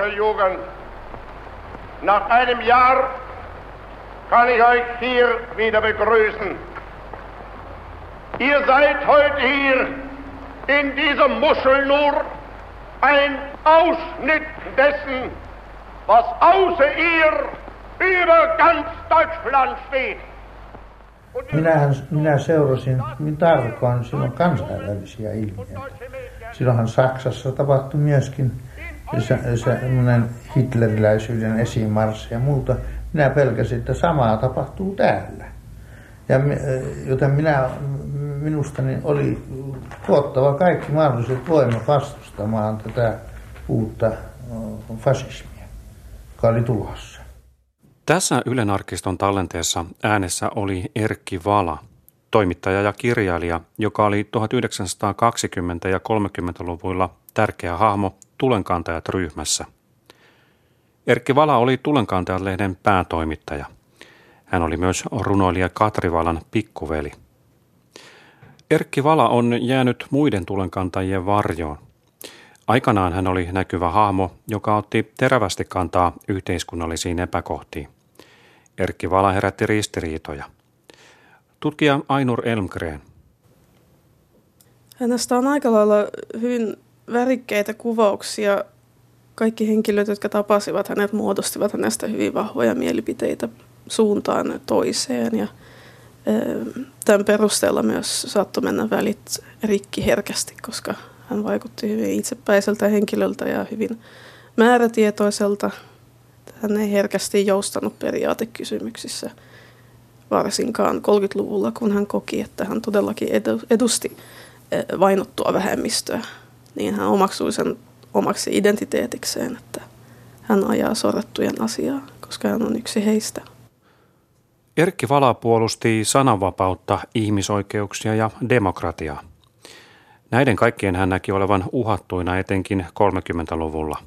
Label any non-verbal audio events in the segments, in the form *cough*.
deutsche Jugend. Nach einem Jahr kann ich euch hier wieder begrüßen. Ihr seid heute hier in dieser Muschel nur ein Ausschnitt dessen, was außer ihr über ganz Deutschland steht. Minähän, minä seurasin hyvin tarkoin silloin kansainvälisiä ilmiöitä. Silloinhan Saksassa tapahtui myöskin semmoinen hitleriläisyyden esimarssi ja muuta. Minä pelkäsin, että samaa tapahtuu täällä. Ja, joten minä, minusta niin oli tuottava kaikki mahdolliset voimat vastustamaan tätä uutta fasismia, joka oli tulossa. Tässä Ylen arkiston tallenteessa äänessä oli Erkki Vala, toimittaja ja kirjailija, joka oli 1920- ja 30-luvuilla tärkeä hahmo Tulenkantajat ryhmässä. Erkki Vala oli Tulenkantajat-lehden päätoimittaja. Hän oli myös runoilija Katri Valan pikkuveli. Erkki Vala on jäänyt muiden tulenkantajien varjoon. Aikanaan hän oli näkyvä hahmo, joka otti terävästi kantaa yhteiskunnallisiin epäkohtiin. Erkki Vala herätti ristiriitoja. Tutkija Ainur Elmgren. Hänestä on aika lailla hyvin värikkeitä kuvauksia. Kaikki henkilöt, jotka tapasivat hänet, muodostivat hänestä hyvin vahvoja mielipiteitä suuntaan toiseen. Ja tämän perusteella myös saattoi mennä välit rikki herkästi, koska hän vaikutti hyvin itsepäiseltä henkilöltä ja hyvin määrätietoiselta. Hän ei herkästi joustanut periaatekysymyksissä varsinkaan 30-luvulla, kun hän koki, että hän todellakin edusti vainottua vähemmistöä. Niin hän omaksui sen omaksi identiteetikseen, että hän ajaa sorrettujen asiaa, koska hän on yksi heistä. Erkki Vala puolusti sananvapautta, ihmisoikeuksia ja demokratiaa. Näiden kaikkien hän näki olevan uhattuina etenkin 30-luvulla.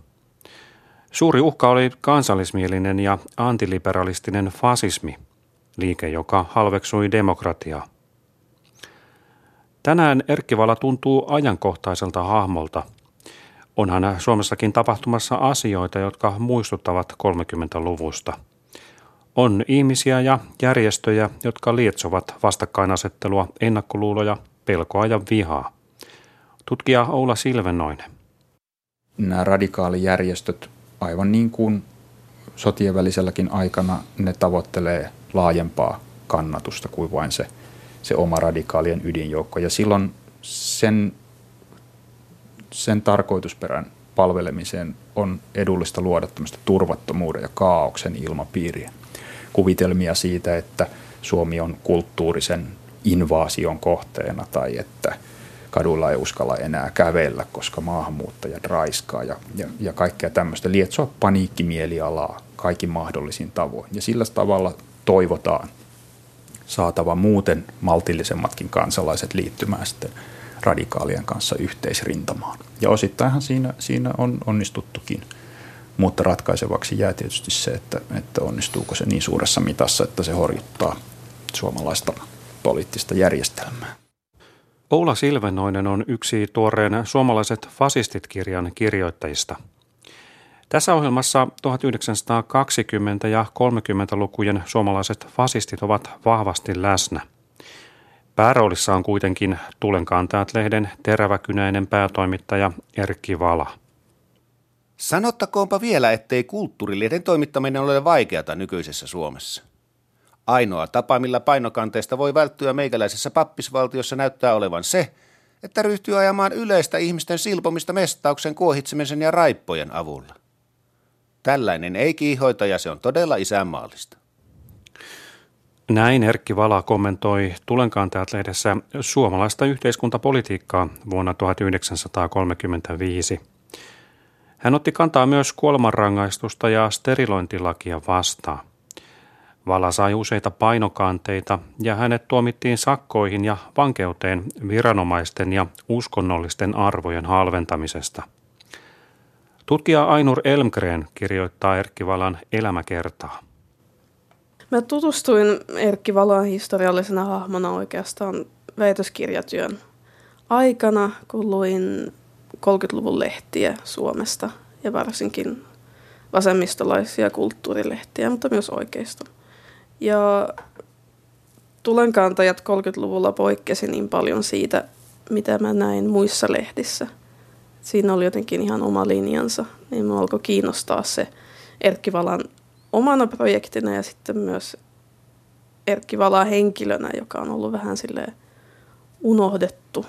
Suuri uhka oli kansallismielinen ja antiliberalistinen fasismi, liike, joka halveksui demokratiaa. Tänään Erkki Vala tuntuu ajankohtaiselta hahmolta. Onhan Suomessakin tapahtumassa asioita, jotka muistuttavat 30-luvusta. On ihmisiä ja järjestöjä, jotka lietsovat vastakkainasettelua, ennakkoluuloja, pelkoa ja vihaa. Tutkija Oula Silvenoinen. Nämä radikaalijärjestöt, aivan niin kuin sotien väliselläkin aikana, ne tavoittelee laajempaa kannatusta kuin vain se, se oma radikaalien ydinjoukko. Ja silloin sen, sen tarkoitusperän palvelemiseen on edullista luoda turvattomuuden ja kaauksen ilmapiiriä. Kuvitelmia siitä, että Suomi on kulttuurisen invaasion kohteena tai että – kadulla ei uskalla enää kävellä, koska maahanmuuttajat raiskaa ja, ja, ja kaikkea tämmöistä. Lietsoa paniikkimielialaa kaikin mahdollisin tavoin. Ja sillä tavalla toivotaan saatava muuten maltillisemmatkin kansalaiset liittymään sitten radikaalien kanssa yhteisrintamaan. Ja osittainhan siinä, siinä on onnistuttukin. Mutta ratkaisevaksi jää tietysti se, että, että onnistuuko se niin suuressa mitassa, että se horjuttaa suomalaista poliittista järjestelmää. Oula Silvenoinen on yksi tuoreen Suomalaiset fasistit-kirjan kirjoittajista. Tässä ohjelmassa 1920- ja 30-lukujen suomalaiset fasistit ovat vahvasti läsnä. Pääroolissa on kuitenkin Tulenkantajat-lehden teräväkynäinen päätoimittaja Erkki Vala. Sanottakoonpa vielä, ettei kulttuurilehden toimittaminen ole vaikeata nykyisessä Suomessa. Ainoa tapa, millä painokanteesta voi välttyä meikäläisessä pappisvaltiossa näyttää olevan se, että ryhtyy ajamaan yleistä ihmisten silpomista mestauksen kuohitsemisen ja raippojen avulla. Tällainen ei kiihoita ja se on todella isänmaallista. Näin Erkki Vala kommentoi Tulenkantajat-lehdessä suomalaista yhteiskuntapolitiikkaa vuonna 1935. Hän otti kantaa myös kuolemanrangaistusta ja sterilointilakia vastaan. Vala sai useita painokanteita ja hänet tuomittiin sakkoihin ja vankeuteen viranomaisten ja uskonnollisten arvojen halventamisesta. Tutkija Ainur Elmgren kirjoittaa Erkki Valan elämäkertaa. Mä tutustuin Erkki Valaan historiallisena hahmona oikeastaan väitöskirjatyön aikana, kun luin 30-luvun lehtiä Suomesta ja varsinkin vasemmistolaisia kulttuurilehtiä, mutta myös oikeista. Ja tulenkantajat 30-luvulla poikkesi niin paljon siitä, mitä mä näin muissa lehdissä. Siinä oli jotenkin ihan oma linjansa, niin mä alkoi kiinnostaa se Erkki Valan omana projektina ja sitten myös Erkki Vala henkilönä, joka on ollut vähän sille unohdettu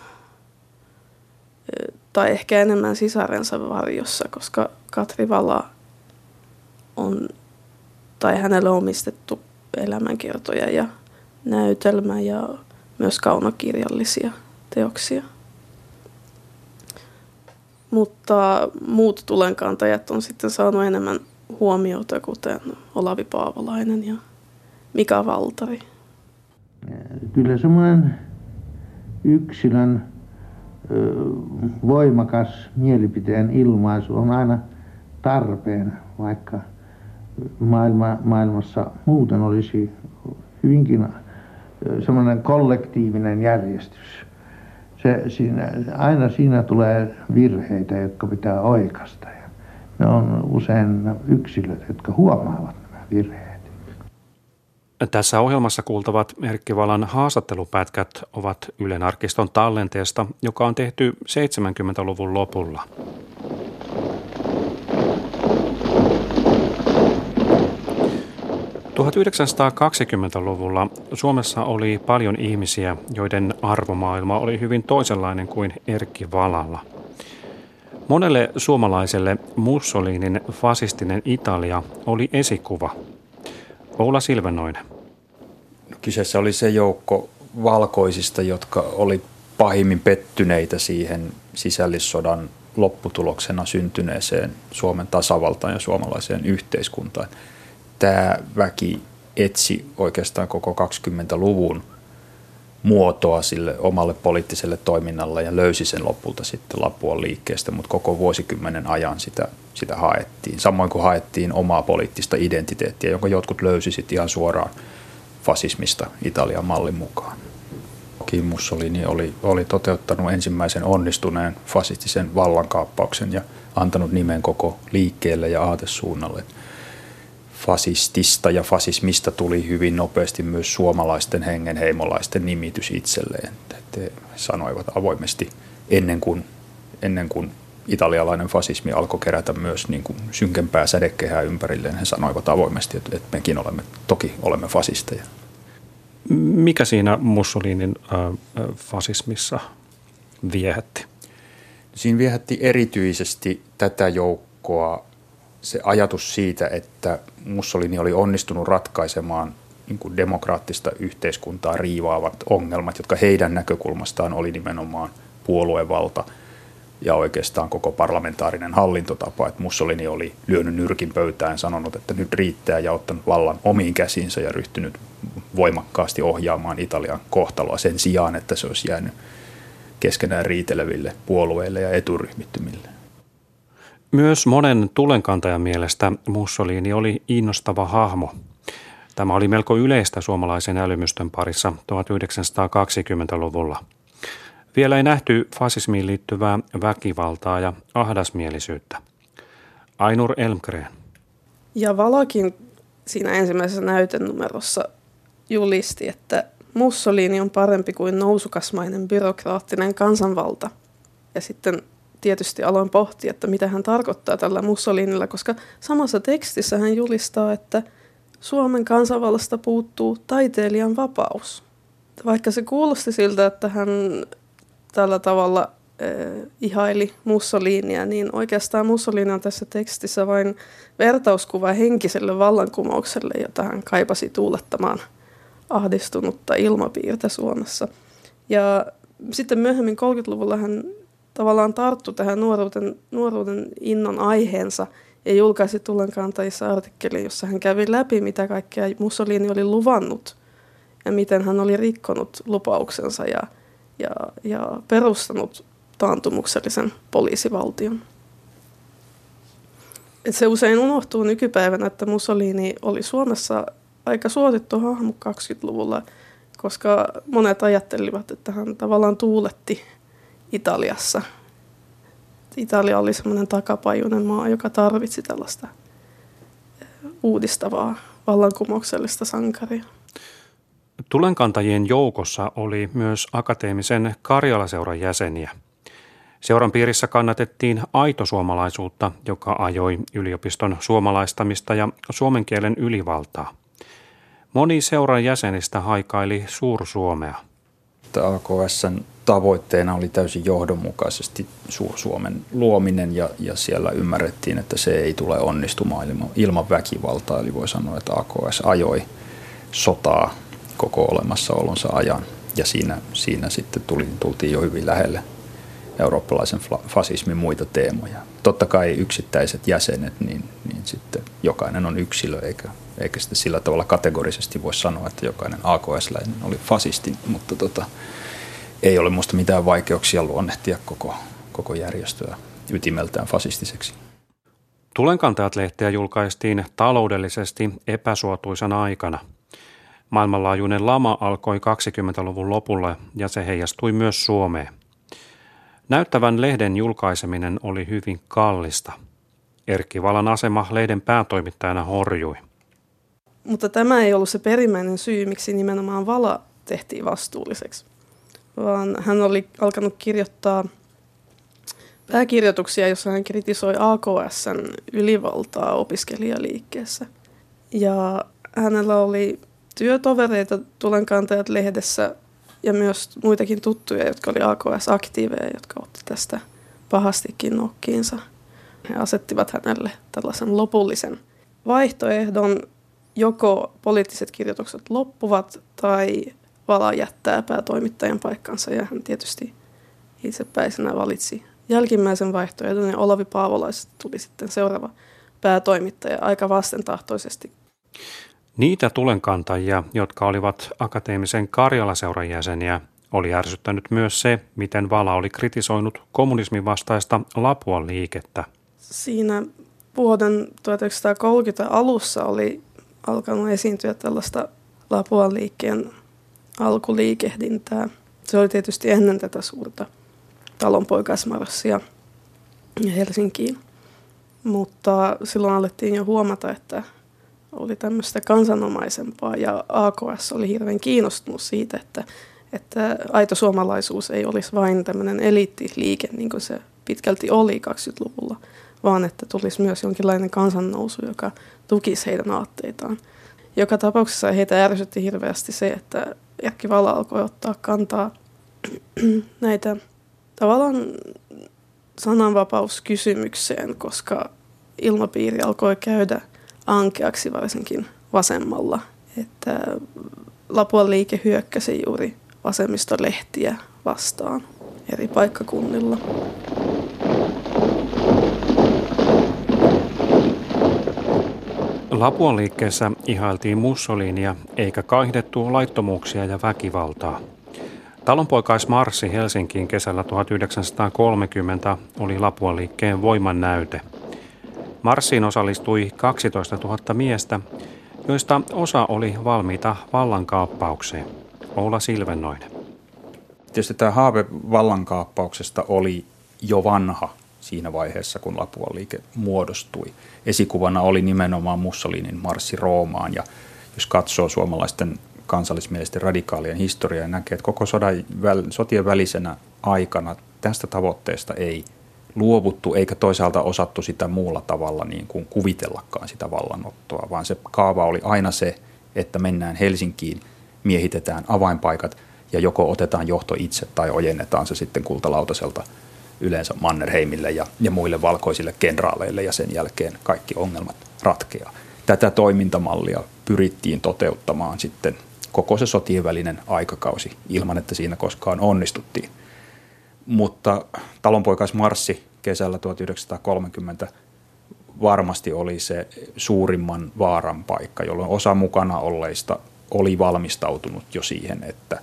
tai ehkä enemmän sisarensa varjossa, koska Katri Vala on, tai hänelle on omistettu elämänkertoja ja näytelmä ja myös kaunokirjallisia teoksia. Mutta muut tulenkantajat on sitten saanut enemmän huomiota, kuten Olavi Paavolainen ja Mika Valtari. Kyllä semmoinen yksilön voimakas mielipiteen ilmaisu on aina tarpeen, vaikka maailma, maailmassa muuten olisi hyvinkin semmoinen kollektiivinen järjestys. Se, siinä, aina siinä tulee virheitä, jotka pitää oikasta. Ja ne on usein yksilöt, jotka huomaavat nämä virheet. Tässä ohjelmassa kuultavat Erkki Valan haastattelupätkät ovat Ylen arkiston tallenteesta, joka on tehty 70-luvun lopulla. ...1920-luvulla Suomessa oli paljon ihmisiä, joiden arvomaailma oli hyvin toisenlainen kuin Erkki Valalla. Monelle suomalaiselle Mussolinin fasistinen Italia oli esikuva – Oula Silvenoinen. No, kyseessä oli se joukko valkoisista, jotka oli pahimmin pettyneitä siihen sisällissodan lopputuloksena syntyneeseen Suomen tasavaltaan ja suomalaiseen yhteiskuntaan. Tämä väki etsi oikeastaan koko 20-luvun muotoa sille omalle poliittiselle toiminnalle ja löysi sen lopulta sitten Lapuan liikkeestä, mutta koko vuosikymmenen ajan sitä, sitä haettiin. Samoin kuin haettiin omaa poliittista identiteettiä, jonka jotkut löysi sitten ihan suoraan fasismista Italian mallin mukaan. Kim Mussolini oli, oli toteuttanut ensimmäisen onnistuneen fasistisen vallankaappauksen ja antanut nimen koko liikkeelle ja aatesuunnalle fasistista ja fasismista tuli hyvin nopeasti myös suomalaisten hengenheimolaisten nimitys itselleen. He sanoivat avoimesti ennen kuin, ennen kuin italialainen fasismi alkoi kerätä myös niin kuin synkempää sädekehää ympärilleen. He sanoivat avoimesti, että, että mekin olemme, toki olemme fasisteja. Mikä siinä Mussolinin äh, fasismissa viehätti? Siinä viehätti erityisesti tätä joukkoa se ajatus siitä, että Mussolini oli onnistunut ratkaisemaan niin kuin demokraattista yhteiskuntaa riivaavat ongelmat, jotka heidän näkökulmastaan oli nimenomaan puoluevalta ja oikeastaan koko parlamentaarinen hallintotapa. Että Mussolini oli lyönyt nyrkin pöytään sanonut, että nyt riittää ja ottanut vallan omiin käsiinsä ja ryhtynyt voimakkaasti ohjaamaan Italian kohtaloa sen sijaan, että se olisi jäänyt keskenään riiteleville puolueille ja eturyhmittymille. Myös monen tulenkantajan mielestä Mussolini oli innostava hahmo. Tämä oli melko yleistä suomalaisen älymystön parissa 1920-luvulla. Vielä ei nähty fasismiin liittyvää väkivaltaa ja ahdasmielisyyttä. Ainur Elmgren. Ja Valakin siinä ensimmäisessä näytenumerossa julisti, että Mussolini on parempi kuin nousukasmainen byrokraattinen kansanvalta. Ja sitten tietysti aloin pohtia, että mitä hän tarkoittaa tällä Mussolinilla, koska samassa tekstissä hän julistaa, että Suomen kansanvallasta puuttuu taiteilijan vapaus. Vaikka se kuulosti siltä, että hän tällä tavalla äh, ihaili Mussolinia, niin oikeastaan Mussolini on tässä tekstissä vain vertauskuva henkiselle vallankumoukselle, jota hän kaipasi tuulettamaan ahdistunutta ilmapiirtä Suomessa. Ja sitten myöhemmin 30-luvulla hän tavallaan tarttu tähän nuoruuden, nuoruuden innon aiheensa ja julkaisi Tulenkantajissa artikkeli, jossa hän kävi läpi, mitä kaikkea Mussolini oli luvannut ja miten hän oli rikkonut lupauksensa ja, ja, ja perustanut taantumuksellisen poliisivaltion. Et se usein unohtuu nykypäivänä, että Mussolini oli Suomessa aika suosittu hahmo 20-luvulla, koska monet ajattelivat, että hän tavallaan tuuletti Italiassa. Italia oli semmoinen takapajuinen maa, joka tarvitsi tällaista uudistavaa vallankumouksellista sankaria. Tulenkantajien joukossa oli myös akateemisen Karjalaseuran jäseniä. Seuran piirissä kannatettiin aitosuomalaisuutta, joka ajoi yliopiston suomalaistamista ja suomen kielen ylivaltaa. Moni seuran jäsenistä haikaili Suur-Suomea. AKSn tavoitteena oli täysin johdonmukaisesti Suur-Suomen luominen ja, ja siellä ymmärrettiin, että se ei tule onnistumaan ilman, ilman väkivaltaa. Eli voi sanoa, että AKS ajoi sotaa koko olemassaolonsa ajan ja siinä, siinä sitten tuli, tultiin jo hyvin lähelle eurooppalaisen fasismin muita teemoja. Totta kai yksittäiset jäsenet, niin, niin sitten jokainen on yksilö, eikä, eikä sitten sillä tavalla kategorisesti voi sanoa, että jokainen AKS-läinen oli fasisti, mutta tota, ei ole minusta mitään vaikeuksia luonnehtia koko, koko järjestöä ytimeltään fasistiseksi. Tulenkantajat-lehteä julkaistiin taloudellisesti epäsuotuisana aikana. Maailmanlaajuinen lama alkoi 20-luvun lopulla ja se heijastui myös Suomeen. Näyttävän lehden julkaiseminen oli hyvin kallista. Erkki Valan asema lehden päätoimittajana horjui. Mutta tämä ei ollut se perimmäinen syy, miksi nimenomaan Vala tehtiin vastuulliseksi, vaan hän oli alkanut kirjoittaa pääkirjoituksia, jossa hän kritisoi AKSn ylivaltaa opiskelijaliikkeessä. Ja hänellä oli työtovereita Tulenkantajat lehdessä ja myös muitakin tuttuja, jotka oli AKS-aktiiveja, jotka otti tästä pahastikin nokkiinsa. He asettivat hänelle tällaisen lopullisen vaihtoehdon, joko poliittiset kirjoitukset loppuvat tai Vala jättää päätoimittajan paikkansa ja hän tietysti itsepäisenä valitsi jälkimmäisen vaihtoehdon ja Olavi Paavolais tuli sitten seuraava päätoimittaja aika vastentahtoisesti. Niitä tulenkantajia, jotka olivat akateemisen Karjalaseuran jäseniä, oli ärsyttänyt myös se, miten Vala oli kritisoinut kommunismin vastaista Lapuan liikettä. Siinä vuoden 1930 alussa oli alkanut esiintyä tällaista Lapuan liikkeen alkuliikehdintää. Se oli tietysti ennen tätä suurta talonpoikaismarssia Helsinkiin. Mutta silloin alettiin jo huomata, että oli tämmöistä kansanomaisempaa ja AKS oli hirveän kiinnostunut siitä, että, että aito suomalaisuus ei olisi vain tämmöinen eliittiliike, niin kuin se pitkälti oli 20-luvulla, vaan että tulisi myös jonkinlainen kansannousu, joka tukisi heidän aatteitaan. Joka tapauksessa heitä ärsytti hirveästi se, että Erkki Vala alkoi ottaa kantaa *clears throat* näitä tavallaan sananvapauskysymykseen, koska ilmapiiri alkoi käydä – ankeaksi varsinkin vasemmalla. Että Lapuan liike hyökkäsi juuri vasemmistolehtiä vastaan eri paikkakunnilla. Lapuan liikkeessä ihailtiin Mussolinia eikä kaihdettu laittomuuksia ja väkivaltaa. Talonpoikaismarssi Helsinkiin kesällä 1930 oli Lapuan liikkeen voiman näyte – Marssiin osallistui 12 000 miestä, joista osa oli valmiita vallankaappaukseen. Oula Silvennoinen. Tietysti tämä haave vallankaappauksesta oli jo vanha siinä vaiheessa, kun Lapuan liike muodostui. Esikuvana oli nimenomaan Mussolinin marssi Roomaan ja jos katsoo suomalaisten kansallismielisten radikaalien historiaa näkee, että koko sodan, sotien välisenä aikana tästä tavoitteesta ei luovuttu eikä toisaalta osattu sitä muulla tavalla niin kuin kuvitellakaan sitä vallanottoa, vaan se kaava oli aina se, että mennään Helsinkiin, miehitetään avainpaikat ja joko otetaan johto itse tai ojennetaan se sitten kultalautaselta yleensä Mannerheimille ja, ja muille valkoisille kenraaleille ja sen jälkeen kaikki ongelmat ratkeaa. Tätä toimintamallia pyrittiin toteuttamaan sitten koko se sotien välinen aikakausi ilman, että siinä koskaan onnistuttiin – mutta talonpoikaismarssi kesällä 1930 varmasti oli se suurimman vaaran paikka, jolloin osa mukana olleista oli valmistautunut jo siihen, että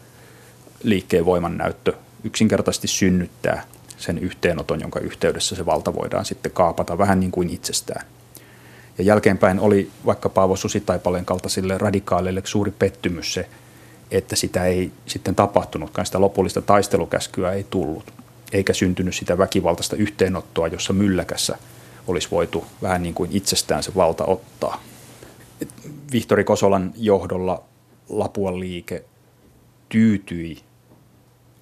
liikkeen voiman näyttö yksinkertaisesti synnyttää sen yhteenoton, jonka yhteydessä se valta voidaan sitten kaapata vähän niin kuin itsestään. Ja jälkeenpäin oli vaikka Paavo Susitaipaleen kaltaisille radikaaleille suuri pettymys se, että sitä ei sitten tapahtunutkaan, sitä lopullista taistelukäskyä ei tullut, eikä syntynyt sitä väkivaltaista yhteenottoa, jossa mylläkässä olisi voitu vähän niin kuin itsestään se valta ottaa. Vihtori Kosolan johdolla Lapuan liike tyytyi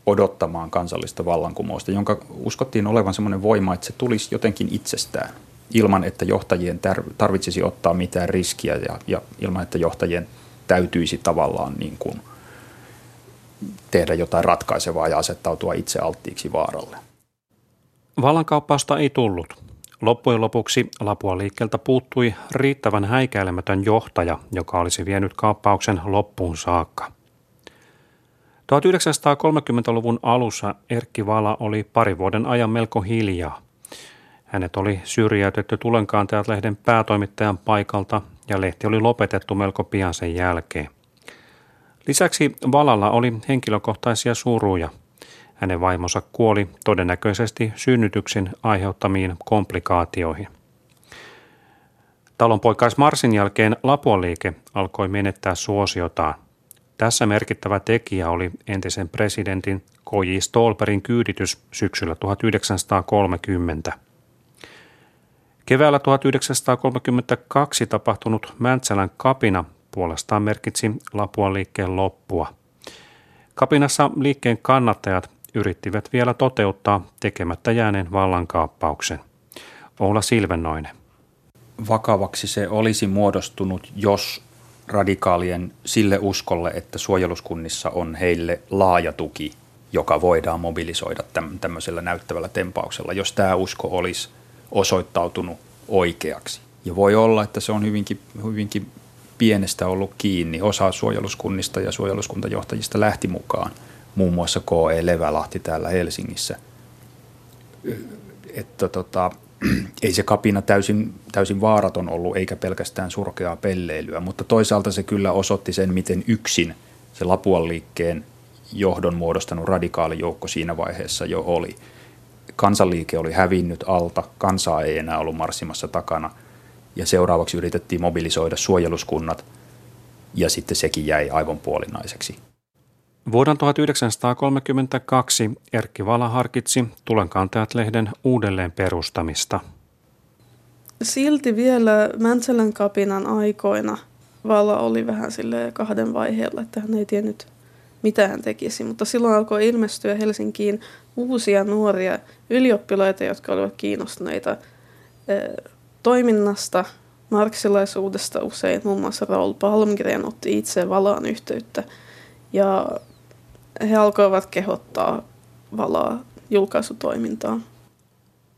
odottamaan kansallista vallankumousta, jonka uskottiin olevan semmoinen voima, että se tulisi jotenkin itsestään, ilman että johtajien tarvitsisi ottaa mitään riskiä ja, ja ilman että johtajien täytyisi tavallaan niin kuin tehdä jotain ratkaisevaa ja asettautua itse alttiiksi vaaralle. Vallankaappausta ei tullut. Loppujen lopuksi Lapua liikkeeltä puuttui riittävän häikäilemätön johtaja, joka olisi vienyt kaappauksen loppuun saakka. 1930-luvun alussa Erkki Vala oli pari vuoden ajan melko hiljaa. Hänet oli syrjäytetty Tulenkaantajat-lehden päätoimittajan paikalta ja lehti oli lopetettu melko pian sen jälkeen. Lisäksi Valalla oli henkilökohtaisia suruja. Hänen vaimonsa kuoli todennäköisesti synnytyksen aiheuttamiin komplikaatioihin. Talonpoikais Marsin jälkeen Lapuan liike alkoi menettää suosiotaan. Tässä merkittävä tekijä oli entisen presidentin K.J. Stolperin kyyditys syksyllä 1930. Keväällä 1932 tapahtunut Mäntsälän kapina puolestaan merkitsi Lapuan liikkeen loppua. Kapinassa liikkeen kannattajat yrittivät vielä toteuttaa tekemättä jääneen vallankaappauksen. Oula Silvennoinen. Vakavaksi se olisi muodostunut, jos radikaalien sille uskolle, että suojeluskunnissa on heille laaja tuki, joka voidaan mobilisoida tämmöisellä näyttävällä tempauksella, jos tämä usko olisi osoittautunut oikeaksi. Ja voi olla, että se on hyvinkin, hyvinkin pienestä ollut kiinni. Osa suojeluskunnista ja suojeluskuntajohtajista lähti mukaan, muun muassa K.E. Levälahti täällä Helsingissä. Että tota, *clears throat* ei se kapina täysin, täysin vaaraton ollut, eikä pelkästään surkeaa pelleilyä, mutta toisaalta se kyllä osoitti sen, miten yksin se Lapuan liikkeen johdon muodostanut radikaali joukko siinä vaiheessa jo oli. Kansanliike oli hävinnyt alta, kansaa ei enää ollut marssimassa takana – ja seuraavaksi yritettiin mobilisoida suojeluskunnat ja sitten sekin jäi aivan puolinaiseksi. Vuoden 1932 Erkki Vala harkitsi Tulenkantajat-lehden uudelleen perustamista. Silti vielä Mäntsälän kapinan aikoina Vala oli vähän sille kahden vaiheella, että hän ei tiennyt mitä hän tekisi, mutta silloin alkoi ilmestyä Helsinkiin uusia nuoria ylioppilaita, jotka olivat kiinnostuneita toiminnasta, marksilaisuudesta. Usein, muun muassa Raul Palmgren otti itse Valaan yhteyttä. Ja he alkoivat kehottaa Valaa julkaisutoimintaan.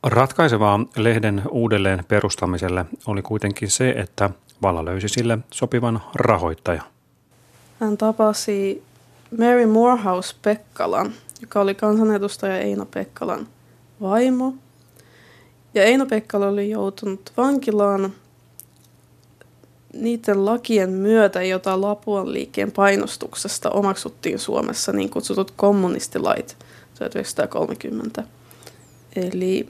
Ratkaisevaa lehden uudelleen perustamiselle oli kuitenkin se, että Vala löysi sille sopivan rahoittaja. Hän tapasi Mary Morehouse Pekkalan, joka oli kansanedustaja Eino Pekkalan vaimo – ja Eino-Pekkala oli joutunut vankilaan niiden lakien myötä, jota Lapuan liikkeen painostuksesta omaksuttiin Suomessa, niin kutsutut kommunistilait 1930. Eli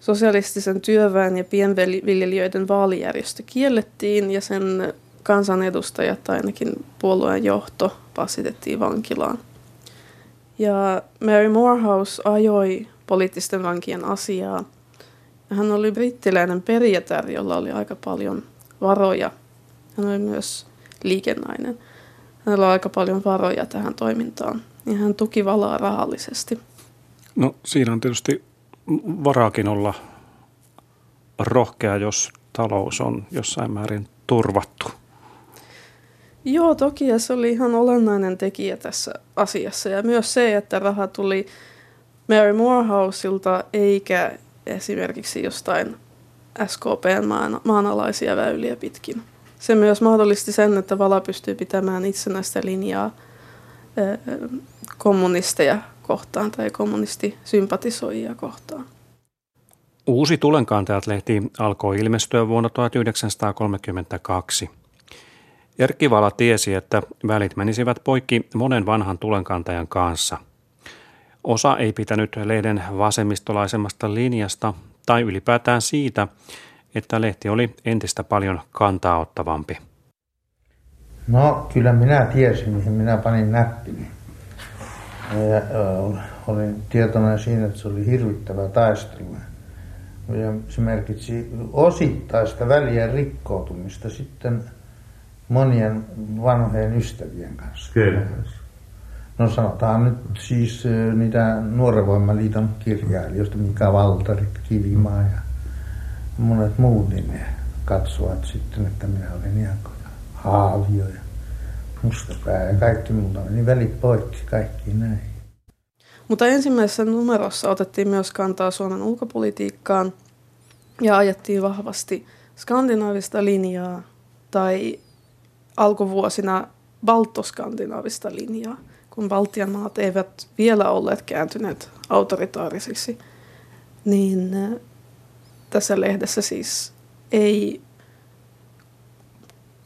sosialistisen työväen ja pienviljelijöiden vaalijärjestö kiellettiin ja sen kansanedustajat tai ainakin puolueen johto passitettiin vankilaan. Ja Mary Morehouse ajoi poliittisten vankien asiaa hän oli brittiläinen perijätär, jolla oli aika paljon varoja. Hän oli myös liikennainen. Hänellä oli aika paljon varoja tähän toimintaan ja hän tuki valaa rahallisesti. No siinä on tietysti varaakin olla rohkea, jos talous on jossain määrin turvattu. Joo, toki ja se oli ihan olennainen tekijä tässä asiassa. Ja myös se, että raha tuli Mary Morehouseilta eikä esimerkiksi jostain SKPn maan, maanalaisia väyliä pitkin. Se myös mahdollisti sen, että Vala pystyy pitämään itsenäistä linjaa kommunisteja kohtaan tai kommunistisympatisoijia kohtaan. Uusi Tulenkantajat-lehti alkoi ilmestyä vuonna 1932. Erkki Vala tiesi, että välit menisivät poikki monen vanhan tulenkantajan kanssa – Osa ei pitänyt lehden vasemmistolaisemmasta linjasta tai ylipäätään siitä, että lehti oli entistä paljon kantaa ottavampi. No, kyllä minä tiesin, mihin minä panin näppini. Ja, olin tietoinen siinä, että se oli hirvittävä taistelu. Ja se merkitsi osittaista välien rikkoutumista sitten monien vanhojen ystävien kanssa. Kyllä. No sanotaan nyt siis niitä Nuorenvoimaliiton kirjailijoista, Mika Valtari, Kivimaa ja monet muut, niin ne katsoivat sitten, että minä olin ihan haavio ja mustapää ja kaikki muuta meni välit poikki, kaikki näin. Mutta ensimmäisessä numerossa otettiin myös kantaa Suomen ulkopolitiikkaan ja ajettiin vahvasti skandinaavista linjaa tai alkuvuosina baltoskandinaavista linjaa, kun Baltian maat eivät vielä olleet kääntyneet autoritaarisiksi, niin tässä lehdessä siis ei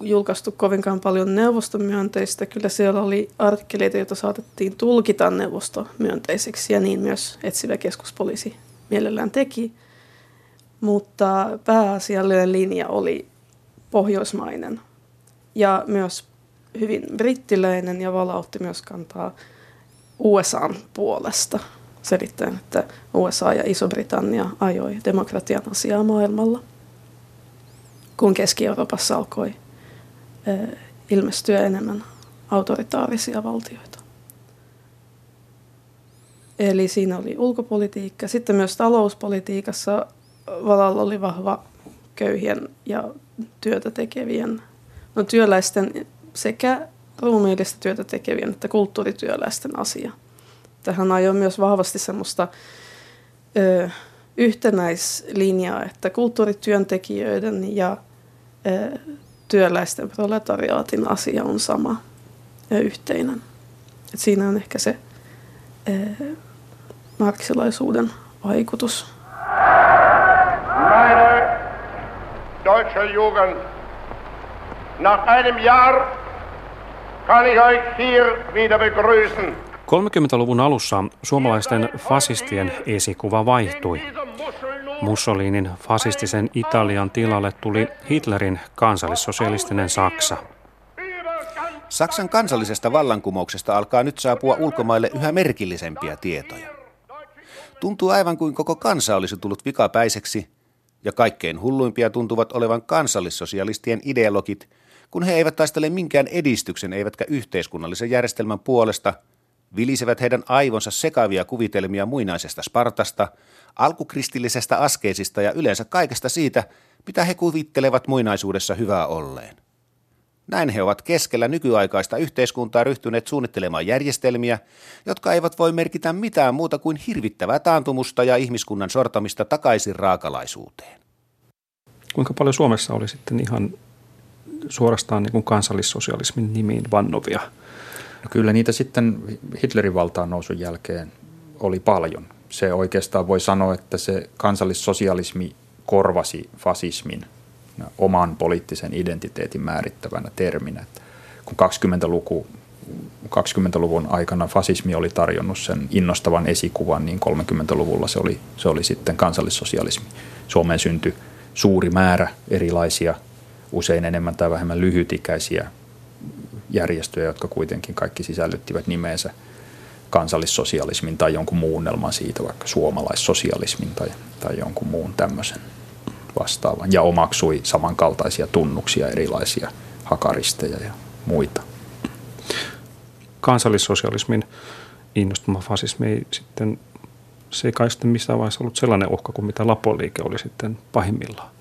julkaistu kovinkaan paljon neuvostomyönteistä. Kyllä siellä oli artikkeleita, joita saatettiin tulkita neuvostomyönteisiksi ja niin myös etsivä keskuspoliisi mielellään teki. Mutta pääasiallinen linja oli pohjoismainen ja myös hyvin brittiläinen ja valautti myös kantaa USAn puolesta selittäen, että USA ja Iso-Britannia ajoi demokratian asiaa maailmalla, kun Keski-Euroopassa alkoi ilmestyä enemmän autoritaarisia valtioita. Eli siinä oli ulkopolitiikka. Sitten myös talouspolitiikassa Valalla oli vahva köyhien ja työtä tekevien, no työläisten sekä ruumiillista työtä tekevien että kulttuurityöläisten asia. Tähän ajoi myös vahvasti semmoista ö, yhtenäislinjaa, että kulttuurityöntekijöiden ja ö, työläisten proletariaatin asia on sama ja yhteinen. Et siinä on ehkä se ö, marksilaisuuden vaikutus. Meine deutsche Jugend, nach einem Jahr kann ich euch hier wieder begrüßen. 30-luvun alussa suomalaisten fasistien esikuva vaihtui. Mussolinin fasistisen Italian tilalle tuli Hitlerin kansallissosialistinen Saksa. Saksan kansallisesta vallankumouksesta alkaa nyt saapua ulkomaille yhä merkillisempiä tietoja. Tuntuu aivan kuin koko kansa olisi tullut vikapäiseksi, ja kaikkein hulluimpia tuntuvat olevan kansallissosialistien ideologit, kun he eivät taistele minkään edistyksen eivätkä yhteiskunnallisen järjestelmän puolesta – vilisevät heidän aivonsa sekavia kuvitelmia muinaisesta Spartasta, alkukristillisestä askeesista ja yleensä kaikesta siitä, mitä he kuvittelevat muinaisuudessa hyvää olleen. Näin he ovat keskellä nykyaikaista yhteiskuntaa ryhtyneet suunnittelemaan järjestelmiä, jotka eivät voi merkitä mitään muuta kuin hirvittävää taantumusta ja ihmiskunnan sortamista takaisin raakalaisuuteen. Kuinka paljon Suomessa oli sitten ihan suorastaan niin kuin kansallissosialismin nimiin vannovia No kyllä niitä sitten Hitlerin valtaan nousun jälkeen oli paljon. Se oikeastaan voi sanoa, että se kansallissosialismi korvasi fasismin oman poliittisen identiteetin määrittävänä terminä. Kun 20-luku 20-luvun aikana fasismi oli tarjonnut sen innostavan esikuvan, niin 30-luvulla se oli, se oli sitten kansallissosialismi. Suomeen syntyi suuri määrä erilaisia, usein enemmän tai vähemmän lyhytikäisiä järjestöjä, jotka kuitenkin kaikki sisällyttivät nimeensä kansallissosialismin tai jonkun muunnelman siitä, vaikka suomalaissosialismin tai, tai jonkun muun tämmöisen vastaavan. Ja omaksui samankaltaisia tunnuksia, erilaisia hakaristeja ja muita. Kansallissosialismin innostuma fasismi ei sitten, se ei kai sitten missään vaiheessa ollut sellainen uhka kuin mitä Lapoliike oli sitten pahimmillaan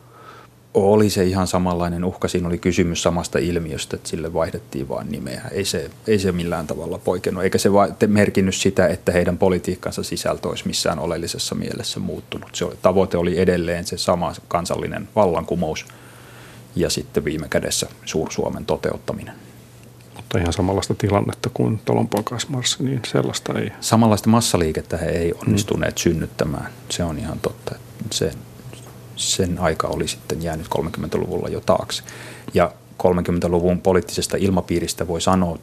oli se ihan samanlainen uhka. Siinä oli kysymys samasta ilmiöstä, että sille vaihdettiin vain nimeä. Ei se, ei se millään tavalla poikennut, eikä se merkinnyt sitä, että heidän politiikkansa sisältö olisi missään oleellisessa mielessä muuttunut. Se tavoite oli edelleen se sama kansallinen vallankumous ja sitten viime kädessä Suur-Suomen toteuttaminen. Mutta ihan samanlaista tilannetta kuin Tolonpoikaismarssi, niin sellaista ei. Samanlaista massaliikettä he ei onnistuneet mm. synnyttämään. Se on ihan totta. Se sen aika oli sitten jäänyt 30-luvulla jo taakse. Ja 30-luvun poliittisesta ilmapiiristä voi sanoa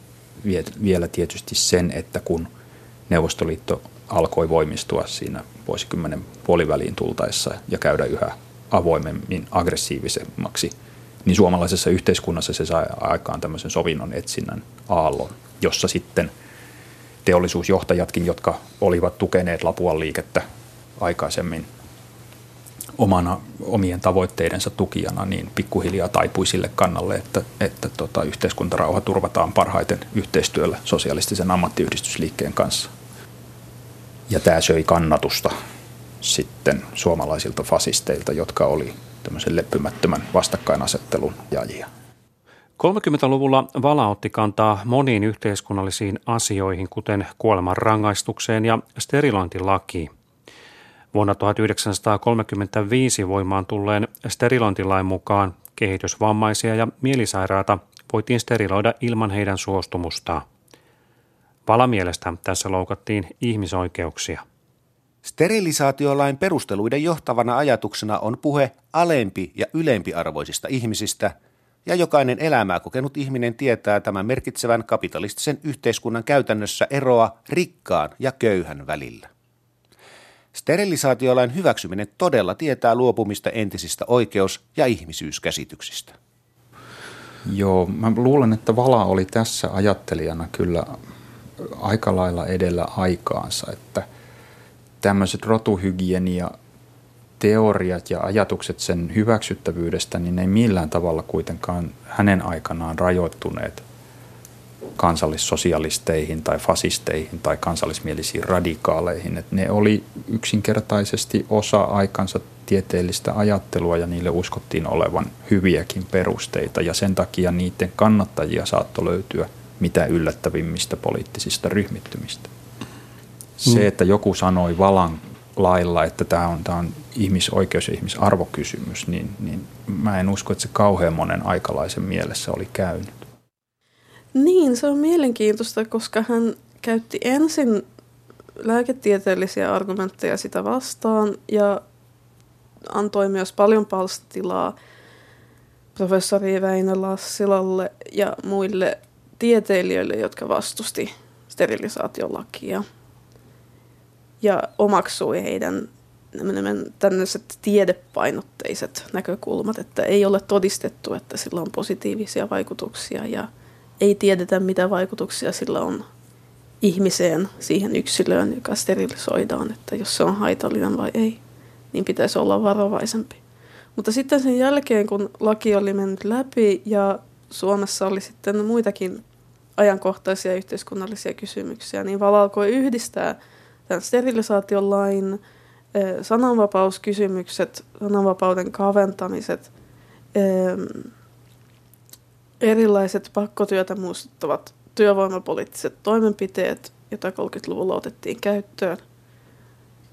vielä tietysti sen, että kun Neuvostoliitto alkoi voimistua siinä vuosikymmenen puoliväliin tultaessa ja käydä yhä avoimemmin aggressiivisemmaksi, niin suomalaisessa yhteiskunnassa se sai aikaan tämmöisen sovinnon etsinnän aallon, jossa sitten teollisuusjohtajatkin, jotka olivat tukeneet Lapuan liikettä aikaisemmin omana omien tavoitteidensa tukijana niin pikkuhiljaa taipui sille kannalle, että, että tota, yhteiskuntarauha turvataan parhaiten yhteistyöllä sosialistisen ammattiyhdistysliikkeen kanssa. Ja tämä söi kannatusta sitten suomalaisilta fasisteilta, jotka oli tämmöisen leppymättömän vastakkainasettelun jajia. 30-luvulla Vala otti kantaa moniin yhteiskunnallisiin asioihin, kuten kuolemanrangaistukseen ja sterilointilakiin. Vuonna 1935 voimaan tulleen sterilointilain mukaan kehitysvammaisia ja mielisairaata voitiin steriloida ilman heidän suostumustaan. Vala mielestä tässä loukattiin ihmisoikeuksia. Sterilisaatiolain perusteluiden johtavana ajatuksena on puhe alempi- ja ylempiarvoisista ihmisistä, ja jokainen elämää kokenut ihminen tietää tämän merkitsevän kapitalistisen yhteiskunnan käytännössä eroa rikkaan ja köyhän välillä. Sterilisaatiolain hyväksyminen todella tietää luopumista entisistä oikeus- ja ihmisyyskäsityksistä. Joo, mä luulen, että Vala oli tässä ajattelijana kyllä aika lailla edellä aikaansa, että tämmöiset rotuhygienia teoriat ja ajatukset sen hyväksyttävyydestä, niin ne ei millään tavalla kuitenkaan hänen aikanaan rajoittuneet kansallissosialisteihin tai fasisteihin tai kansallismielisiin radikaaleihin. Et ne oli yksinkertaisesti osa aikansa tieteellistä ajattelua ja niille uskottiin olevan hyviäkin perusteita ja sen takia niiden kannattajia saattoi löytyä mitä yllättävimmistä poliittisista ryhmittymistä. Se, mm. että joku sanoi valan lailla, että tämä on, tämä on ihmisoikeus- ja ihmisarvokysymys, niin, niin mä en usko, että se kauhean monen aikalaisen mielessä oli käynyt. Niin, se on mielenkiintoista, koska hän käytti ensin lääketieteellisiä argumentteja sitä vastaan ja antoi myös paljon palstatilaa professori Väinö Lassilalle ja muille tieteilijöille, jotka vastusti sterilisaatiolakia ja omaksui heidän tämmöiset tiedepainotteiset näkökulmat, että ei ole todistettu, että sillä on positiivisia vaikutuksia ja ei tiedetä, mitä vaikutuksia sillä on ihmiseen, siihen yksilöön, joka sterilisoidaan, että jos se on haitallinen vai ei, niin pitäisi olla varovaisempi. Mutta sitten sen jälkeen, kun laki oli mennyt läpi ja Suomessa oli sitten muitakin ajankohtaisia yhteiskunnallisia kysymyksiä, niin Vala alkoi yhdistää tämän sterilisaatiolain, sananvapauskysymykset, sananvapauden kaventamiset, erilaiset pakkotyötä muistuttavat työvoimapoliittiset toimenpiteet, joita 30-luvulla otettiin käyttöön,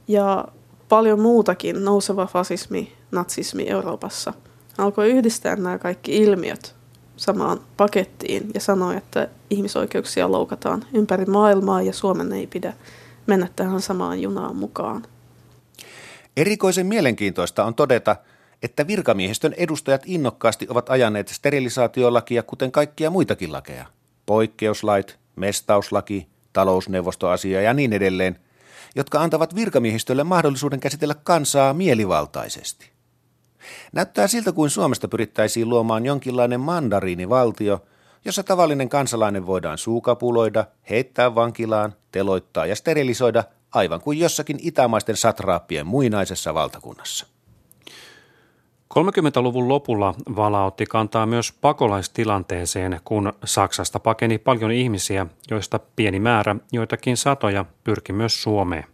ja paljon muutakin nouseva fasismi, natsismi Euroopassa alkoi yhdistää nämä kaikki ilmiöt samaan pakettiin ja sanoi, että ihmisoikeuksia loukataan ympäri maailmaa ja Suomen ei pidä mennä tähän samaan junaan mukaan. Erikoisen mielenkiintoista on todeta, että virkamiehistön edustajat innokkaasti ovat ajaneet sterilisaatiolakia kuten kaikkia muitakin lakeja. Poikkeuslait, mestauslaki, talousneuvostoasia ja niin edelleen, jotka antavat virkamiehistölle mahdollisuuden käsitellä kansaa mielivaltaisesti. Näyttää siltä kuin Suomesta pyrittäisiin luomaan jonkinlainen mandariinivaltio, jossa tavallinen kansalainen voidaan suukapuloida, heittää vankilaan, teloittaa ja sterilisoida aivan kuin jossakin itämaisten satraappien muinaisessa valtakunnassa. 30-luvun lopulla Vala otti kantaa myös pakolaistilanteeseen, kun Saksasta pakeni paljon ihmisiä, joista pieni määrä, joitakin satoja, pyrki myös Suomeen.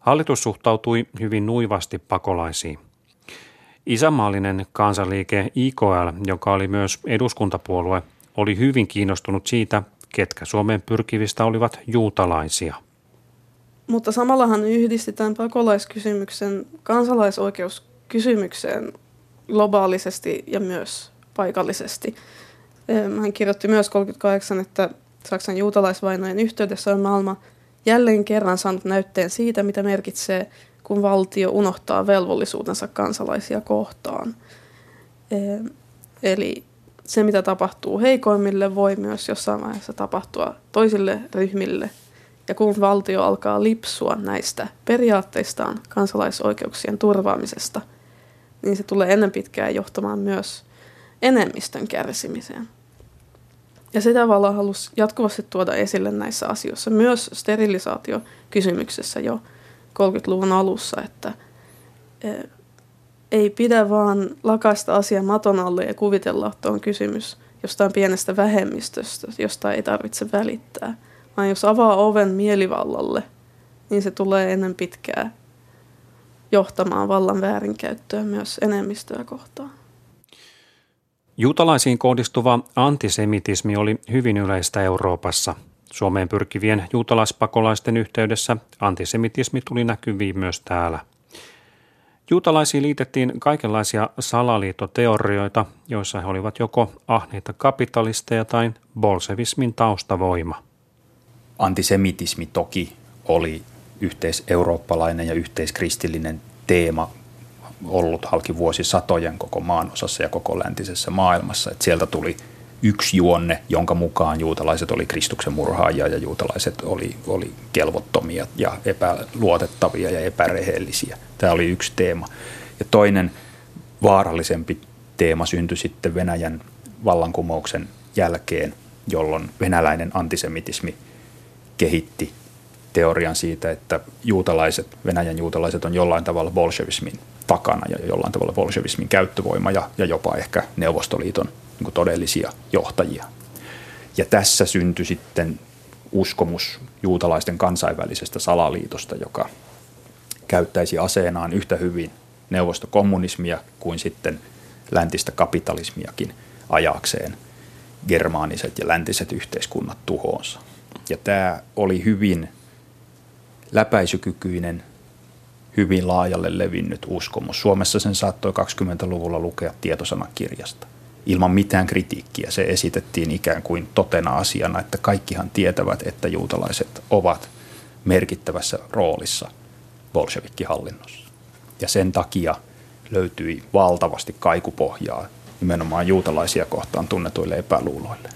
Hallitus suhtautui hyvin nuivasti pakolaisiin. Isämaallinen kansanliike IKL, joka oli myös eduskuntapuolue, oli hyvin kiinnostunut siitä, ketkä Suomeen pyrkivistä olivat juutalaisia. Mutta samallahan yhdisti tämän pakolaiskysymyksen kansalaisoikeuskysymykseen globaalisesti ja myös paikallisesti. Hän kirjoitti myös 38, että Saksan juutalaisvainojen yhteydessä on maailma jälleen kerran saanut näytteen siitä, mitä merkitsee kun valtio unohtaa velvollisuutensa kansalaisia kohtaan. Eli se, mitä tapahtuu heikoimmille, voi myös jossain vaiheessa tapahtua toisille ryhmille. Ja kun valtio alkaa lipsua näistä periaatteistaan kansalaisoikeuksien turvaamisesta, niin se tulee ennen pitkään johtamaan myös enemmistön kärsimiseen. Ja sitä tavalla halusi jatkuvasti tuoda esille näissä asioissa, myös sterilisaatiokysymyksessä jo 30-luvun alussa, että e, ei pidä vaan lakasta asia maton alle ja kuvitella, että on kysymys jostain pienestä vähemmistöstä, josta ei tarvitse välittää. Vaan jos avaa oven mielivallalle, niin se tulee ennen pitkää johtamaan vallan väärinkäyttöä myös enemmistöä kohtaan. Juutalaisiin kohdistuva antisemitismi oli hyvin yleistä Euroopassa. Suomeen pyrkivien juutalaispakolaisten yhteydessä antisemitismi tuli näkyviin myös täällä. Juutalaisiin liitettiin kaikenlaisia salaliittoteorioita, joissa he olivat joko ahneita kapitalisteja tai bolsevismin taustavoima. Antisemitismi toki oli yhteiseurooppalainen ja yhteiskristillinen teema ollut halki vuosisatojen koko maan osassa ja koko läntisessä maailmassa. Et sieltä tuli yksi juonne, jonka mukaan juutalaiset oli Kristuksen murhaajia ja juutalaiset oli, oli kelvottomia ja epäluotettavia ja epärehellisiä. Tämä oli yksi teema. Ja toinen vaarallisempi teema syntyi sitten Venäjän vallankumouksen jälkeen, jolloin venäläinen antisemitismi kehitti teorian siitä, että juutalaiset, Venäjän juutalaiset on jollain tavalla bolshevismin takana ja jollain tavalla bolshevismin käyttövoima ja, ja jopa ehkä Neuvostoliiton niin todellisia johtajia. Ja tässä syntyi sitten uskomus juutalaisten kansainvälisestä salaliitosta, joka käyttäisi aseenaan yhtä hyvin neuvostokommunismia kuin sitten läntistä kapitalismiakin ajakseen germaaniset ja läntiset yhteiskunnat tuhoonsa. Ja tämä oli hyvin läpäisykykyinen, hyvin laajalle levinnyt uskomus. Suomessa sen saattoi 20-luvulla lukea tietosanakirjasta ilman mitään kritiikkiä. Se esitettiin ikään kuin totena asiana, että kaikkihan tietävät, että juutalaiset ovat merkittävässä roolissa bolshevikkihallinnossa. Ja sen takia löytyi valtavasti kaikupohjaa nimenomaan juutalaisia kohtaan tunnetuille epäluuloille.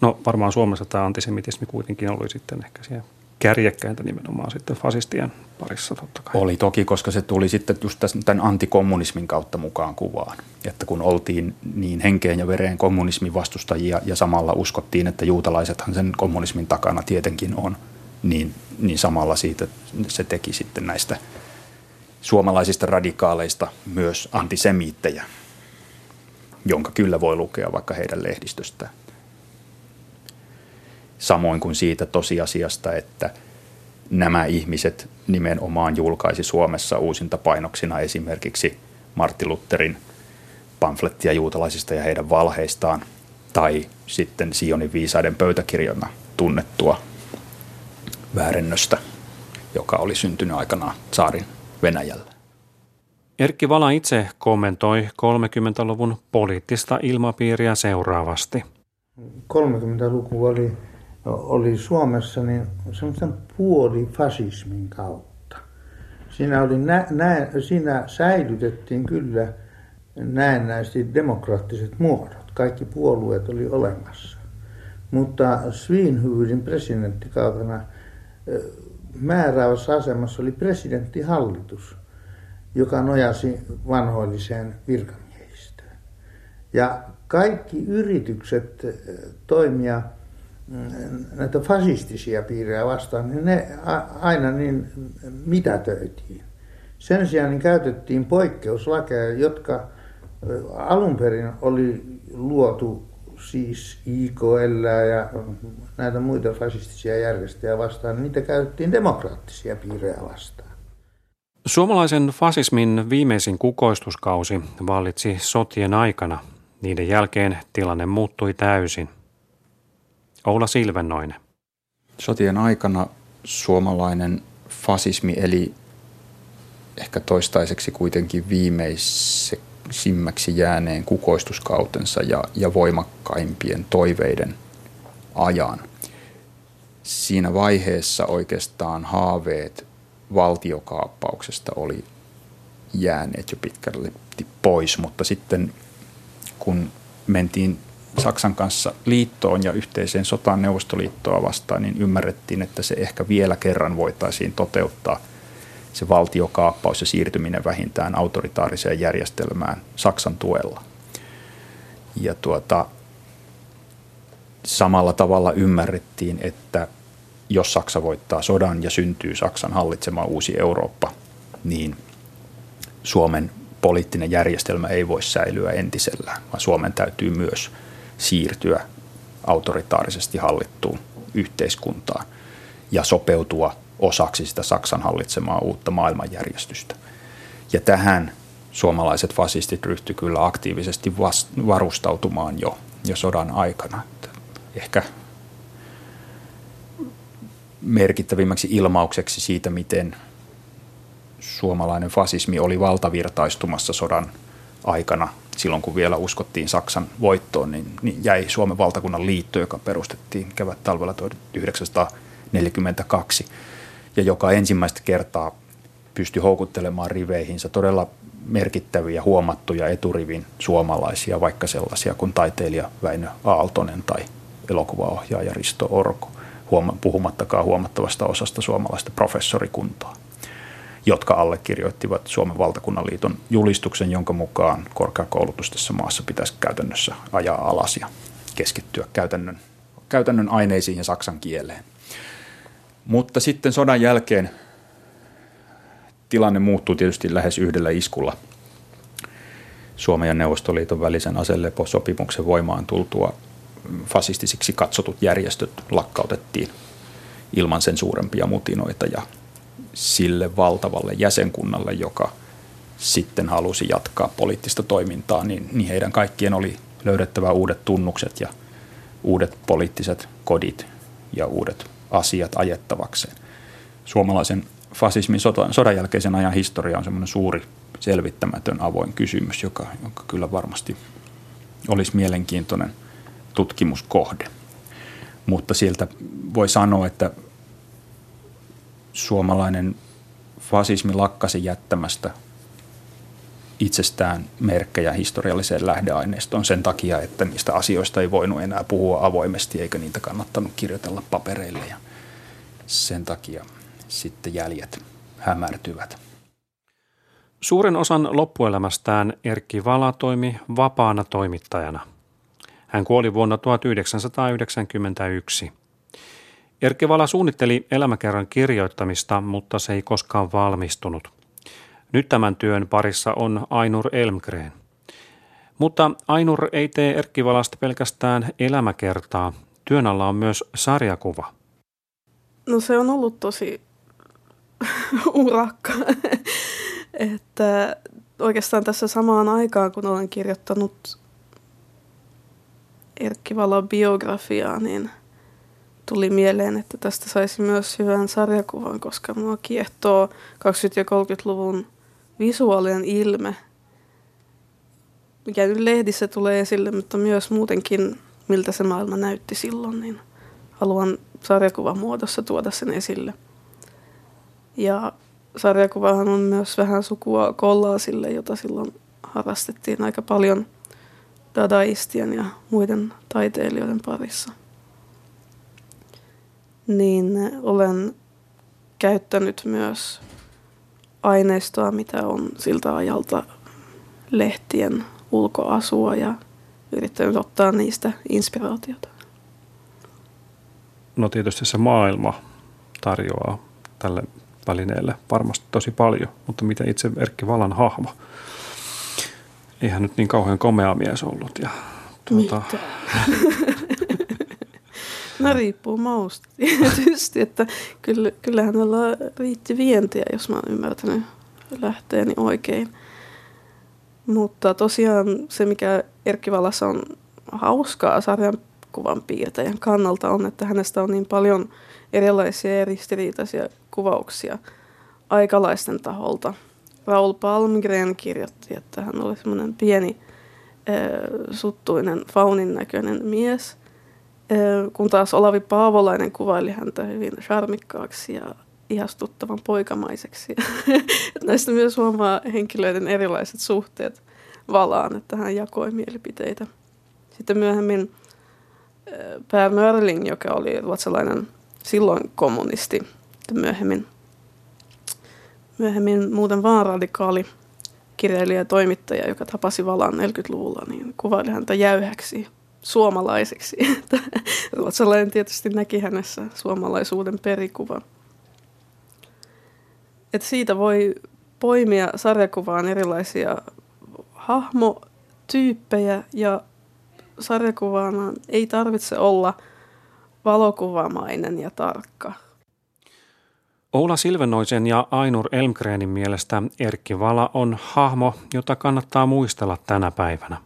No varmaan Suomessa tämä antisemitismi kuitenkin oli sitten ehkä siellä kärjekkäintä nimenomaan sitten fasistien parissa totta kai. Oli toki, koska se tuli sitten just tämän antikommunismin kautta mukaan kuvaan. Että kun oltiin niin henkeen ja vereen kommunismin vastustajia ja samalla uskottiin, että juutalaisethan sen kommunismin takana tietenkin on, niin, niin samalla siitä se teki sitten näistä suomalaisista radikaaleista myös antisemiittejä, jonka kyllä voi lukea vaikka heidän lehdistöstään samoin kuin siitä tosiasiasta, että nämä ihmiset nimenomaan julkaisi Suomessa uusinta painoksina esimerkiksi Martti Lutherin pamflettia juutalaisista ja heidän valheistaan, tai sitten Sionin viisaiden pöytäkirjana tunnettua väärennöstä, joka oli syntynyt aikanaan saarin Venäjällä. Erkki Vala itse kommentoi 30-luvun poliittista ilmapiiriä seuraavasti. 30-luku oli oli Suomessa niin semmoisen puolifasismin kautta. Siinä, oli nä, nä, siinä säilytettiin kyllä näennäisesti demokraattiset muodot. Kaikki puolueet oli olemassa. Mutta Svinhuvudin presidenttikautena määräävässä asemassa oli presidenttihallitus, joka nojasi vanhoilliseen virkamiehistöön. Ja kaikki yritykset toimia näitä fasistisia piirejä vastaan, niin ne aina niin mitätöitiin. Sen sijaan niin käytettiin poikkeuslakeja, jotka alun perin oli luotu siis IKL ja näitä muita fasistisia järjestöjä vastaan, niin niitä käytettiin demokraattisia piirejä vastaan. Suomalaisen fasismin viimeisin kukoistuskausi vallitsi sotien aikana. Niiden jälkeen tilanne muuttui täysin – Oula Silvennoinen. Sotien aikana suomalainen fasismi eli ehkä toistaiseksi kuitenkin viimeisimmäksi jääneen kukoistuskautensa ja, ja voimakkaimpien toiveiden ajan. Siinä vaiheessa oikeastaan haaveet valtiokaappauksesta oli jääneet jo pitkälle pois, mutta sitten kun mentiin Saksan kanssa liittoon ja yhteiseen sotaan Neuvostoliittoa vastaan, niin ymmärrettiin, että se ehkä vielä kerran voitaisiin toteuttaa se valtiokaappaus ja siirtyminen vähintään autoritaariseen järjestelmään Saksan tuella. Ja tuota, samalla tavalla ymmärrettiin, että jos Saksa voittaa sodan ja syntyy Saksan hallitsema uusi Eurooppa, niin Suomen poliittinen järjestelmä ei voi säilyä entisellään, vaan Suomen täytyy myös siirtyä autoritaarisesti hallittuun yhteiskuntaan ja sopeutua osaksi sitä Saksan hallitsemaa uutta maailmanjärjestystä. Ja tähän suomalaiset fasistit ryhtyi kyllä aktiivisesti varustautumaan jo, jo sodan aikana. Ehkä merkittävimmäksi ilmaukseksi siitä, miten suomalainen fasismi oli valtavirtaistumassa sodan aikana, silloin kun vielä uskottiin Saksan voittoon, niin, niin jäi Suomen valtakunnan liitto, joka perustettiin kevät talvella 1942 ja joka ensimmäistä kertaa pystyi houkuttelemaan riveihinsä todella merkittäviä, huomattuja eturivin suomalaisia, vaikka sellaisia kuin taiteilija Väinö Aaltonen tai elokuvaohjaaja Risto Orko, puhumattakaan huomattavasta osasta suomalaista professorikuntaa, jotka allekirjoittivat Suomen valtakunnan liiton julistuksen, jonka mukaan korkeakoulutus tässä maassa pitäisi käytännössä ajaa alas ja keskittyä käytännön, käytännön aineisiin ja saksan kieleen. Mutta sitten sodan jälkeen tilanne muuttuu tietysti lähes yhdellä iskulla. Suomen ja Neuvostoliiton välisen aseleposopimuksen voimaan tultua fasistisiksi katsotut järjestöt lakkautettiin ilman sen suurempia mutinoita ja sille valtavalle jäsenkunnalle, joka sitten halusi jatkaa poliittista toimintaa, niin, niin heidän kaikkien oli löydettävä uudet tunnukset ja uudet poliittiset kodit ja uudet asiat ajettavakseen. Suomalaisen fasismin sodan, sodan jälkeisen ajan historia on semmoinen suuri selvittämätön avoin kysymys, joka, joka kyllä varmasti olisi mielenkiintoinen tutkimuskohde. Mutta sieltä voi sanoa, että suomalainen fasismi lakkasi jättämästä itsestään merkkejä historialliseen lähdeaineistoon sen takia, että niistä asioista ei voinut enää puhua avoimesti eikä niitä kannattanut kirjoitella papereille ja sen takia sitten jäljet hämärtyvät. Suuren osan loppuelämästään Erkki Vala toimi vapaana toimittajana. Hän kuoli vuonna 1991. Erkki Vala suunnitteli elämäkerran kirjoittamista, mutta se ei koskaan valmistunut. Nyt tämän työn parissa on Ainur Elmgren. Mutta Ainur ei tee Erkki Valasta pelkästään elämäkertaa. Työn alla on myös sarjakuva. No se on ollut tosi *laughs* urakka. että oikeastaan tässä samaan aikaan, kun olen kirjoittanut Erkki Valon biografiaa, niin tuli mieleen, että tästä saisi myös hyvän sarjakuvan, koska mua kiehtoo 20- ja 30-luvun visuaalinen ilme, mikä nyt lehdissä tulee esille, mutta myös muutenkin, miltä se maailma näytti silloin, niin haluan sarjakuvan muodossa tuoda sen esille. Ja sarjakuvahan on myös vähän sukua kollaasille, jota silloin harrastettiin aika paljon dadaistien ja muiden taiteilijoiden parissa. Niin olen käyttänyt myös aineistoa, mitä on siltä ajalta lehtien ulkoasua ja yrittänyt ottaa niistä inspiraatiota. No tietysti se maailma tarjoaa tälle välineelle varmasti tosi paljon, mutta mitä itse Erkki Valan hahmo? Eihän nyt niin kauhean komea mies ollut. Ja, tuota... *laughs* no riippuu mausta *laughs* tietysti, että kyllä, kyllä hänellä riitti vientiä, jos mä oon ymmärtänyt lähteeni oikein. Mutta tosiaan se, mikä Erkki Valassa on hauskaa sarjan kuvan piirtäjän kannalta on, että hänestä on niin paljon erilaisia ja ristiriitaisia kuvauksia aikalaisten taholta. Raul Palmgren kirjoitti, että hän oli semmoinen pieni suttuinen faunin näköinen mies, kun taas Olavi Paavolainen kuvaili häntä hyvin charmikkaaksi ja ihastuttavan poikamaiseksi. *laughs* Näistä myös huomaa henkilöiden erilaiset suhteet valaan, että hän jakoi mielipiteitä. Sitten myöhemmin Per Mörling, joka oli ruotsalainen silloin kommunisti, myöhemmin, myöhemmin muuten vaan radikaali kirjailija ja toimittaja, joka tapasi Valan 40-luvulla, niin kuvaili häntä jäyhäksi suomalaiseksi. Ruotsalainen *laughs* tietysti näki hänessä suomalaisuuden perikuva. Et siitä voi poimia sarjakuvaan erilaisia hahmotyyppejä ja sarjakuvana ei tarvitse olla valokuvamainen ja tarkka. Oula Silvenoisen ja Ainur Elmgrenin mielestä Erkki Vala on hahmo, jota kannattaa muistella tänä päivänä.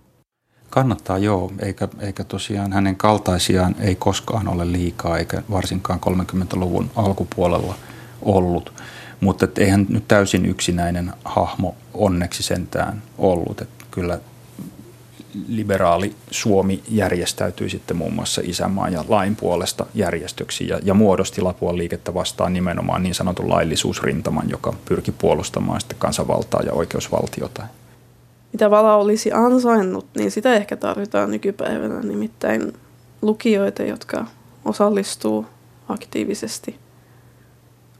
Kannattaa joo, eikä, eikä tosiaan hänen kaltaisiaan ei koskaan ole liikaa, eikä varsinkaan 30-luvun alkupuolella ollut. Mutta eihän nyt täysin yksinäinen hahmo onneksi sentään ollut. Et kyllä liberaali Suomi järjestäytyi sitten muun muassa isänmaan ja lain puolesta järjestöksi ja, ja muodosti Lapuan liikettä vastaan nimenomaan niin sanotun laillisuusrintaman, joka pyrki puolustamaan sitten kansanvaltaa ja oikeusvaltiota. Mitä vala olisi ansainnut, niin sitä ehkä tarvitaan nykypäivänä, nimittäin lukijoita, jotka osallistuu aktiivisesti,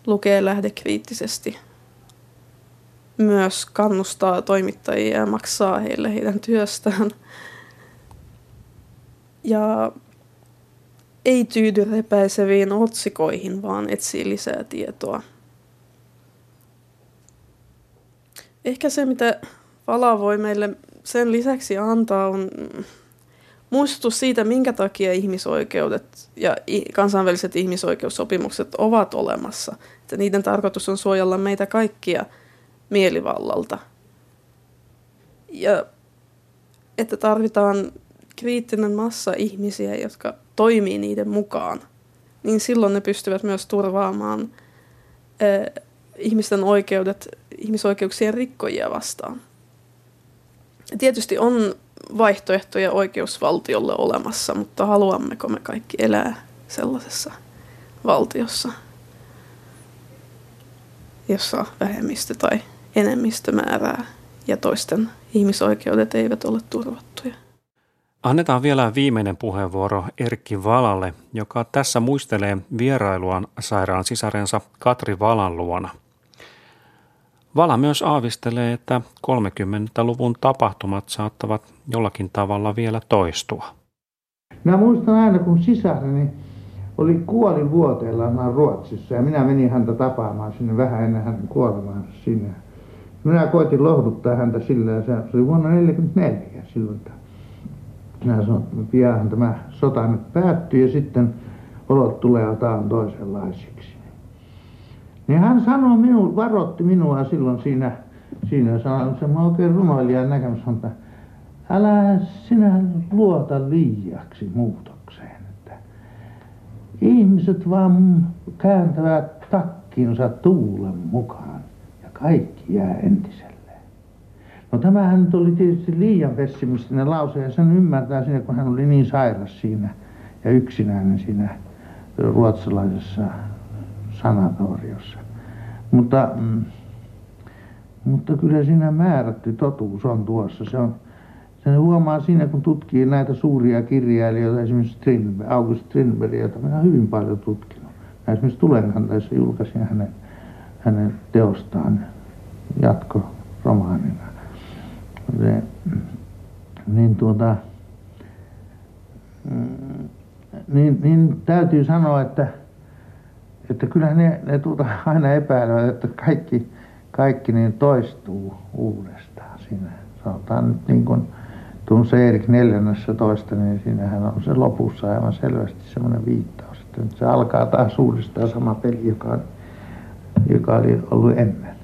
lukee lähdekriittisesti, myös kannustaa toimittajia ja maksaa heille heidän työstään. Ja ei tyydy repäiseviin otsikoihin, vaan etsii lisää tietoa. Ehkä se, mitä Vala voi meille sen lisäksi antaa, on muistutus siitä, minkä takia ihmisoikeudet ja kansainväliset ihmisoikeussopimukset ovat olemassa. Että niiden tarkoitus on suojella meitä kaikkia mielivallalta. Ja että tarvitaan kriittinen massa ihmisiä, jotka toimii niiden mukaan, niin silloin ne pystyvät myös turvaamaan eh, ihmisten oikeudet ihmisoikeuksien rikkojia vastaan. Tietysti on vaihtoehtoja oikeusvaltiolle olemassa, mutta haluammeko me kaikki elää sellaisessa valtiossa, jossa vähemmistö tai enemmistö määrää ja toisten ihmisoikeudet eivät ole turvattuja. Annetaan vielä viimeinen puheenvuoro Erkki Valalle, joka tässä muistelee vierailuaan sairaan sisarensa Katri Valan luona – Vala myös aavistelee, että 30-luvun tapahtumat saattavat jollakin tavalla vielä toistua. Mä muistan aina, kun sisareni oli kuolivuoteellaan Ruotsissa ja minä menin häntä tapaamaan sinne vähän ennen hänen kuolemaansa sinne. Minä koitin lohduttaa häntä sillä ja se oli vuonna 1944 silloin. Minä sanoin, että pian tämä sota nyt päättyy ja sitten olot tulee jotain toisenlaisiksi. Niin hän sanoi minulle, varoitti minua silloin siinä, siinä se mä oikein runoilijan näkemys, että älä sinä luota liiaksi muutokseen. Että ihmiset vaan kääntävät takkinsa tuulen mukaan ja kaikki jää entiselleen. No tämähän nyt oli tietysti liian pessimistinen lause ja sen ymmärtää siinä, kun hän oli niin sairas siinä ja yksinäinen siinä ruotsalaisessa sanatoriossa. Mutta, mm, mutta kyllä siinä määrätty totuus on tuossa. Se on, sen huomaa siinä, kun tutkii näitä suuria kirjailijoita, esimerkiksi Strindberg, August Strindberg, jota minä olen hyvin paljon tutkinut. Mä esimerkiksi Tulenkantaissa julkaisin hänen, hänen teostaan jatkoromaanina. Se, niin tuota, mm, niin, niin täytyy sanoa, että että kyllä ne, ne tuota aina epäilevät, että kaikki, kaikki niin toistuu uudestaan siinä. Sanotaan nyt niin kuin se Erik neljännessä toista, niin siinähän on se lopussa aivan selvästi semmoinen viittaus, että nyt se alkaa taas uudestaan sama peli, joka, joka oli ollut ennen.